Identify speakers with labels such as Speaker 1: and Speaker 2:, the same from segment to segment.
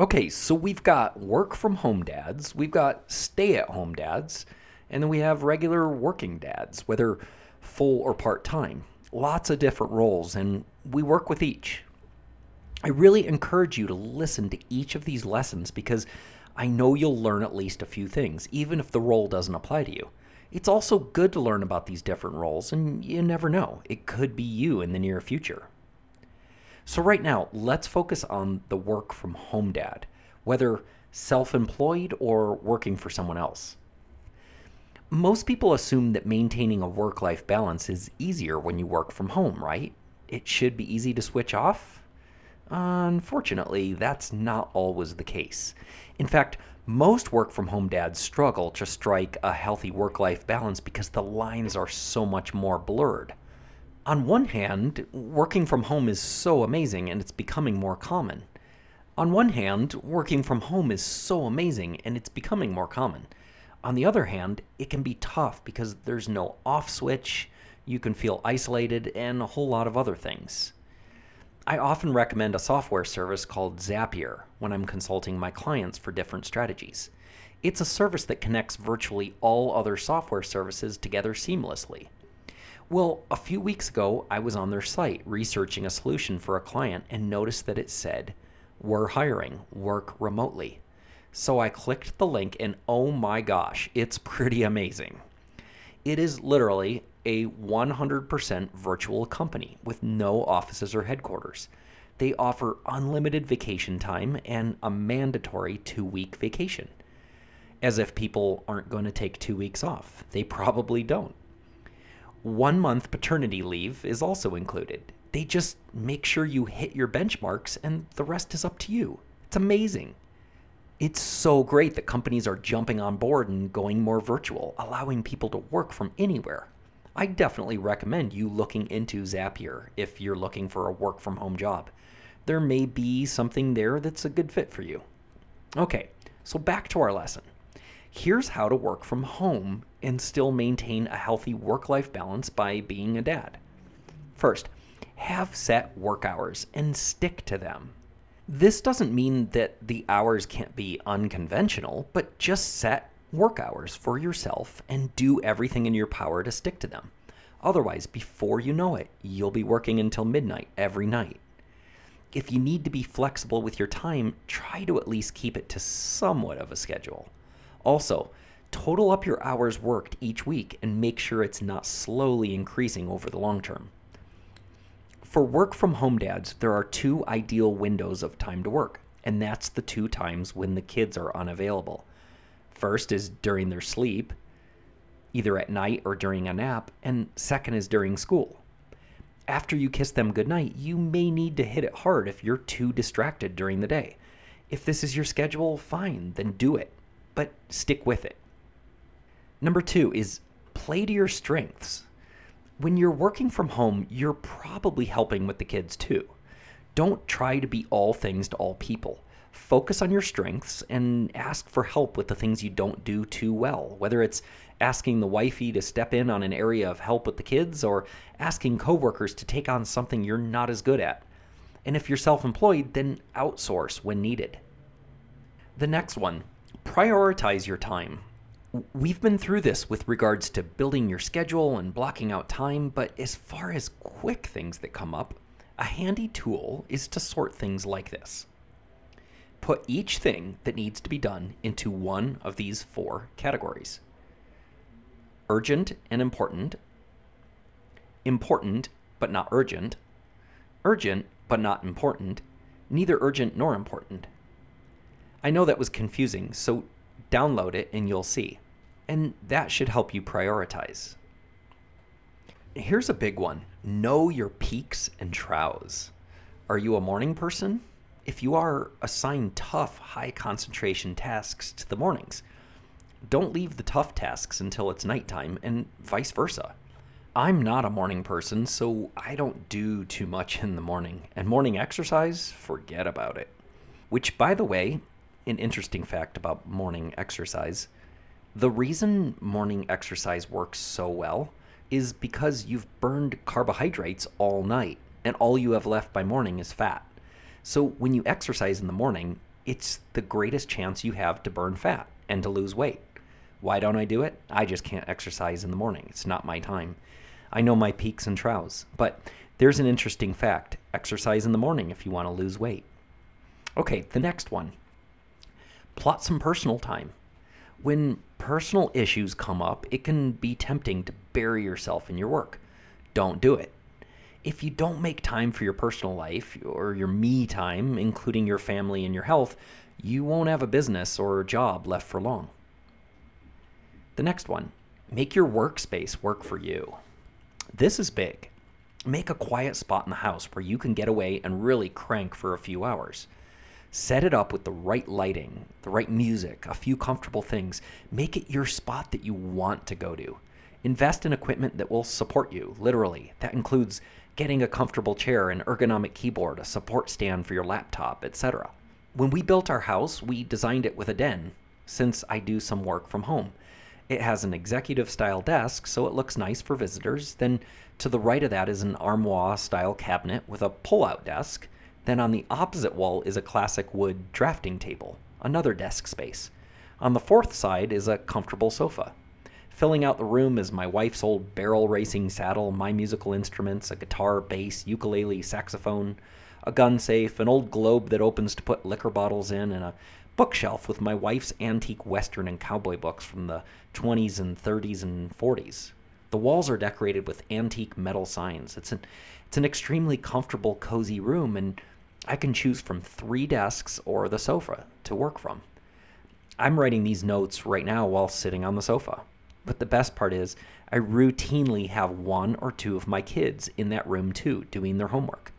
Speaker 1: Okay, so we've got work from home dads, we've got stay at home dads, and then we have regular working dads, whether full or part time. Lots of different roles, and we work with each. I really encourage you to listen to each of these lessons because I know you'll learn at least a few things, even if the role doesn't apply to you. It's also good to learn about these different roles, and you never know, it could be you in the near future. So, right now, let's focus on the work from home dad, whether self employed or working for someone else. Most people assume that maintaining a work life balance is easier when you work from home, right? It should be easy to switch off. Unfortunately, that's not always the case. In fact, most work from home dads struggle to strike a healthy work life balance because the lines are so much more blurred. On one hand, working from home is so amazing and it's becoming more common. On one hand, working from home is so amazing and it's becoming more common. On the other hand, it can be tough because there's no off switch, you can feel isolated, and a whole lot of other things. I often recommend a software service called Zapier when I'm consulting my clients for different strategies. It's a service that connects virtually all other software services together seamlessly. Well, a few weeks ago, I was on their site researching a solution for a client and noticed that it said, We're hiring, work remotely. So I clicked the link, and oh my gosh, it's pretty amazing. It is literally a 100% virtual company with no offices or headquarters. They offer unlimited vacation time and a mandatory two week vacation. As if people aren't going to take two weeks off. They probably don't. One month paternity leave is also included. They just make sure you hit your benchmarks and the rest is up to you. It's amazing. It's so great that companies are jumping on board and going more virtual, allowing people to work from anywhere. I definitely recommend you looking into Zapier if you're looking for a work from home job. There may be something there that's a good fit for you. Okay, so back to our lesson. Here's how to work from home and still maintain a healthy work life balance by being a dad. First, have set work hours and stick to them. This doesn't mean that the hours can't be unconventional, but just set work hours for yourself and do everything in your power to stick to them. Otherwise, before you know it, you'll be working until midnight every night. If you need to be flexible with your time, try to at least keep it to somewhat of a schedule. Also, total up your hours worked each week and make sure it's not slowly increasing over the long term. For work from home dads, there are two ideal windows of time to work, and that's the two times when the kids are unavailable. First is during their sleep, either at night or during a nap, and second is during school. After you kiss them goodnight, you may need to hit it hard if you're too distracted during the day. If this is your schedule, fine, then do it but stick with it. Number two is play to your strengths. When you're working from home, you're probably helping with the kids too. Don't try to be all things to all people. Focus on your strengths and ask for help with the things you don't do too well, whether it's asking the wifey to step in on an area of help with the kids or asking coworkers to take on something you're not as good at. And if you're self employed, then outsource when needed. The next one prioritize your time. We've been through this with regards to building your schedule and blocking out time, but as far as quick things that come up, a handy tool is to sort things like this. Put each thing that needs to be done into one of these four categories urgent and important, important but not urgent, urgent but not important, neither urgent nor important. I know that was confusing, so download it and you'll see. And that should help you prioritize. Here's a big one know your peaks and troughs. Are you a morning person? If you are, assign tough, high concentration tasks to the mornings. Don't leave the tough tasks until it's nighttime, and vice versa. I'm not a morning person, so I don't do too much in the morning. And morning exercise, forget about it. Which, by the way, an interesting fact about morning exercise. The reason morning exercise works so well is because you've burned carbohydrates all night and all you have left by morning is fat. So when you exercise in the morning, It's the greatest chance you have to burn fat and to lose weight. Why don't I do it? I just can't exercise in the morning. It's not my time. I know my peaks and troughs, but there's an interesting fact exercise in the morning if you want to lose weight. Okay, the next one plot some personal time. When personal issues come up, it can be tempting to bury yourself in your work. Don't do it. If you don't make time for your personal life or your me time, including your family and your health, you won't have a business or a job left for long. The next one make your workspace work for you. This is big. Make a quiet spot in the house where you can get away and really crank for a few hours. Set it up with the right lighting, the right music, a few comfortable things. Make it your spot that you want to go to. Invest in equipment that will support you, literally. That includes getting a comfortable chair, an ergonomic keyboard, a support stand for your laptop, etc. When we built our house, we designed it with a den, since I do some work from home. It has an executive style desk, so it looks nice for visitors. Then to the right of that is an armoire style cabinet with a pull out desk. Then on the opposite wall is a classic wood drafting table, another desk space. On the fourth side is a comfortable sofa. Filling out the room is my wife's old barrel racing saddle, my musical instruments, a guitar, bass, ukulele, saxophone, a gun safe, an old globe that opens to put liquor bottles in, and a bookshelf with my wife's antique western and cowboy books from the 20s and 30s and 40s. The walls are decorated with antique metal signs. It's an it's an extremely comfortable, cozy room, and I can choose from three desks or the sofa to work from. I'm writing these notes right now while sitting on the sofa. But the best part is, I routinely have one or two of my kids in that room too, doing their homework.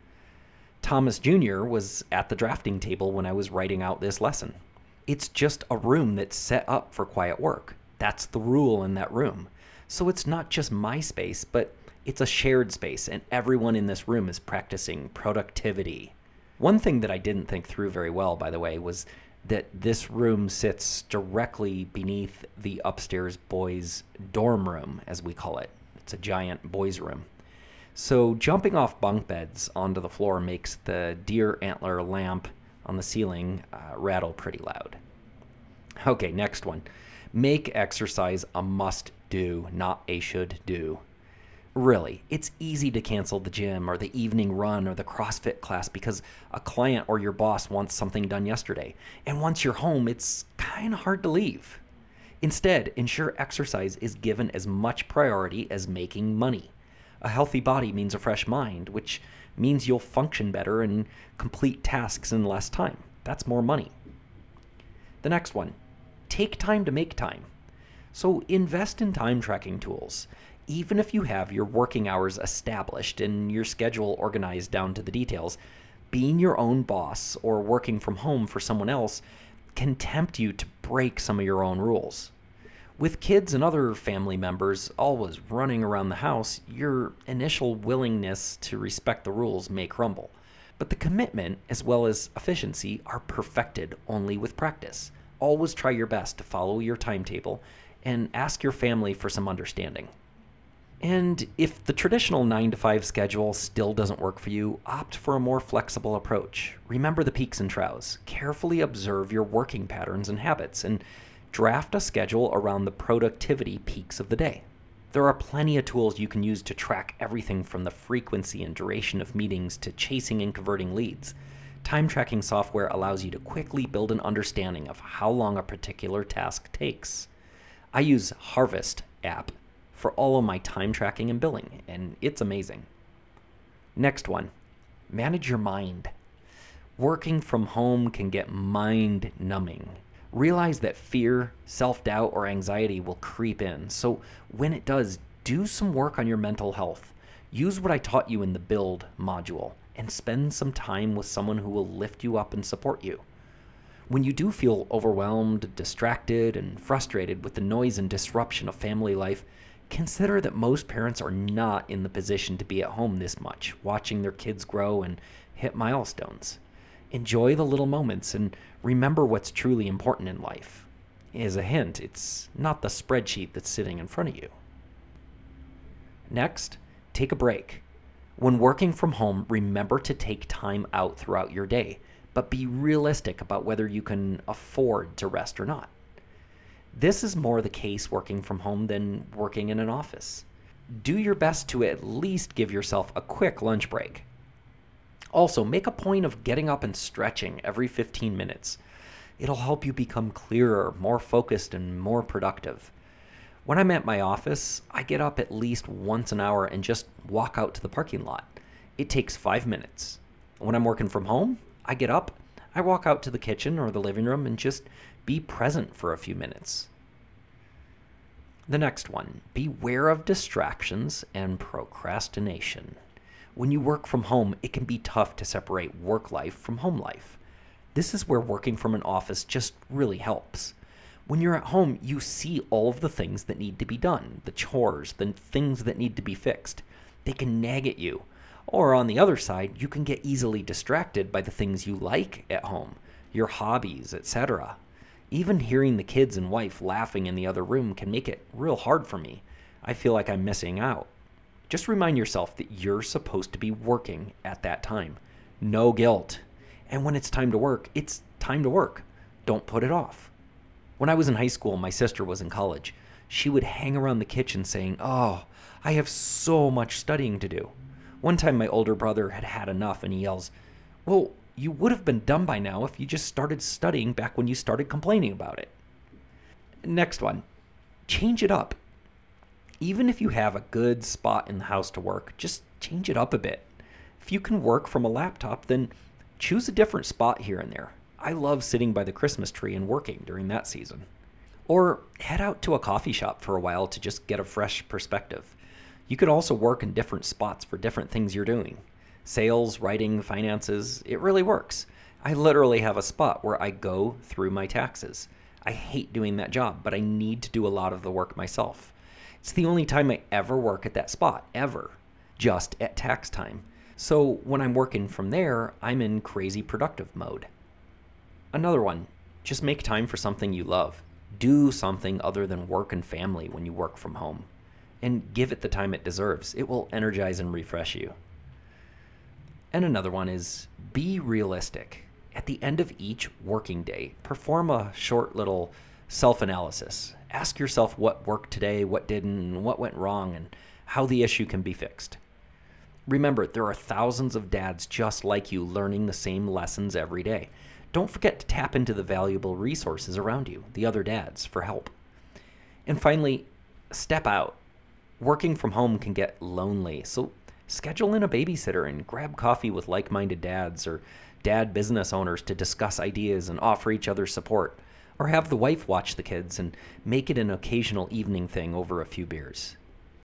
Speaker 1: Thomas Jr. was at the drafting table when I was writing out this lesson. It's just a room that's set up for quiet work. That's the rule in that room. So it's not just my space, but it's a shared space, and everyone in this room is practicing productivity. One thing that I didn't think through very well, by the way, was that this room sits directly beneath the upstairs boys' dorm room, as we call it. It's a giant boys' room. So jumping off bunk beds onto the floor makes the deer antler lamp on the ceiling uh, rattle pretty loud. Okay, next one. Make exercise a must do, not a should do. Really, it's easy to cancel the gym or the evening run or the CrossFit class because a client or your boss wants something done yesterday. And once you're home, it's kind of hard to leave. Instead, ensure exercise is given as much priority as making money. A healthy body means a fresh mind, which means you'll function better and complete tasks in less time. That's more money. The next one take time to make time. So invest in time tracking tools. Even if you have your working hours established and your schedule organized down to the details, being your own boss or working from home for someone else can tempt you to break some of your own rules. With kids and other family members always running around the house, your initial willingness to respect the rules may crumble. But the commitment as well as efficiency are perfected only with practice always try your best to follow your timetable and ask your family for some understanding. And if the traditional 9 to 5 schedule still doesn't work for you, opt for a more flexible approach. Remember the peaks and troughs. Carefully observe your working patterns and habits and draft a schedule around the productivity peaks of the day. There are plenty of tools you can use to track everything from the frequency and duration of meetings to chasing and converting leads. Time tracking software allows you to quickly build an understanding of how long a particular task takes. I use Harvest app for all of my time tracking and billing, and it's amazing. Next one manage your mind. Working from home can get mind numbing. Realize that fear, self doubt, or anxiety will creep in. So, when it does, do some work on your mental health. Use what I taught you in the Build module and spend some time with someone who will lift you up and support you. When you do feel overwhelmed, distracted, and frustrated with the noise and disruption of family life, consider that most parents are not in the position to be at home this much, watching their kids grow and hit milestones. Enjoy the little moments and remember what's truly important in life. As a hint, it's not the spreadsheet that's sitting in front of you. Next, take a break when working from home, remember to take time out throughout your day. but be realistic about whether you can afford to rest or not. This is more the case working from home than working in an office. Do your best to at least give yourself a quick lunch break. Also, make a point of getting up and stretching every 15 minutes. It'll help you become clearer, more focused, and more productive. When I'm at my office, I get up at least once an hour and just walk out to the parking lot. It takes five minutes. When I'm working from home, I get up, I walk out to the kitchen or the living room and just be present for a few minutes. The next one beware of distractions and procrastination. When you work from home, it can be tough to separate work life from home life. This is where working from an office just really helps. When you're at home, you see all of the things that need to be done, the chores, the things that need to be fixed. They can nag at you. Or on the other side, you can get easily distracted by the things you like at home, your hobbies, etc. Even hearing the kids and wife laughing in the other room can make it real hard for me. I feel like I'm missing out. Just remind yourself that you're supposed to be working at that time. No guilt. And when it's time to work, it's time to work. Don't put it off. When I was in high school, my sister was in college. She would hang around the kitchen saying, Oh, I have so much studying to do. One time, my older brother had had enough and he yells, Well, you would have been done by now if you just started studying back when you started complaining about it. Next one change it up. Even if you have a good spot in the house to work, just change it up a bit. If you can work from a laptop, then choose a different spot here and there. I love sitting by the Christmas tree and working during that season. Or head out to a coffee shop for a while to just get a fresh perspective. You can also work in different spots for different things you're doing sales, writing, finances. It really works. I literally have a spot where I go through my taxes. I hate doing that job, but I need to do a lot of the work myself. It's the only time I ever work at that spot, ever, just at tax time. So when I'm working from there, I'm in crazy productive mode. Another one, just make time for something you love. Do something other than work and family when you work from home. And give it the time it deserves. It will energize and refresh you. And another one is be realistic. At the end of each working day, perform a short little self analysis. Ask yourself what worked today, what didn't, what went wrong, and how the issue can be fixed. Remember, there are thousands of dads just like you learning the same lessons every day. Don't forget to tap into the valuable resources around you, the other dads, for help. And finally, step out. Working from home can get lonely, so schedule in a babysitter and grab coffee with like minded dads or dad business owners to discuss ideas and offer each other support. Or have the wife watch the kids and make it an occasional evening thing over a few beers.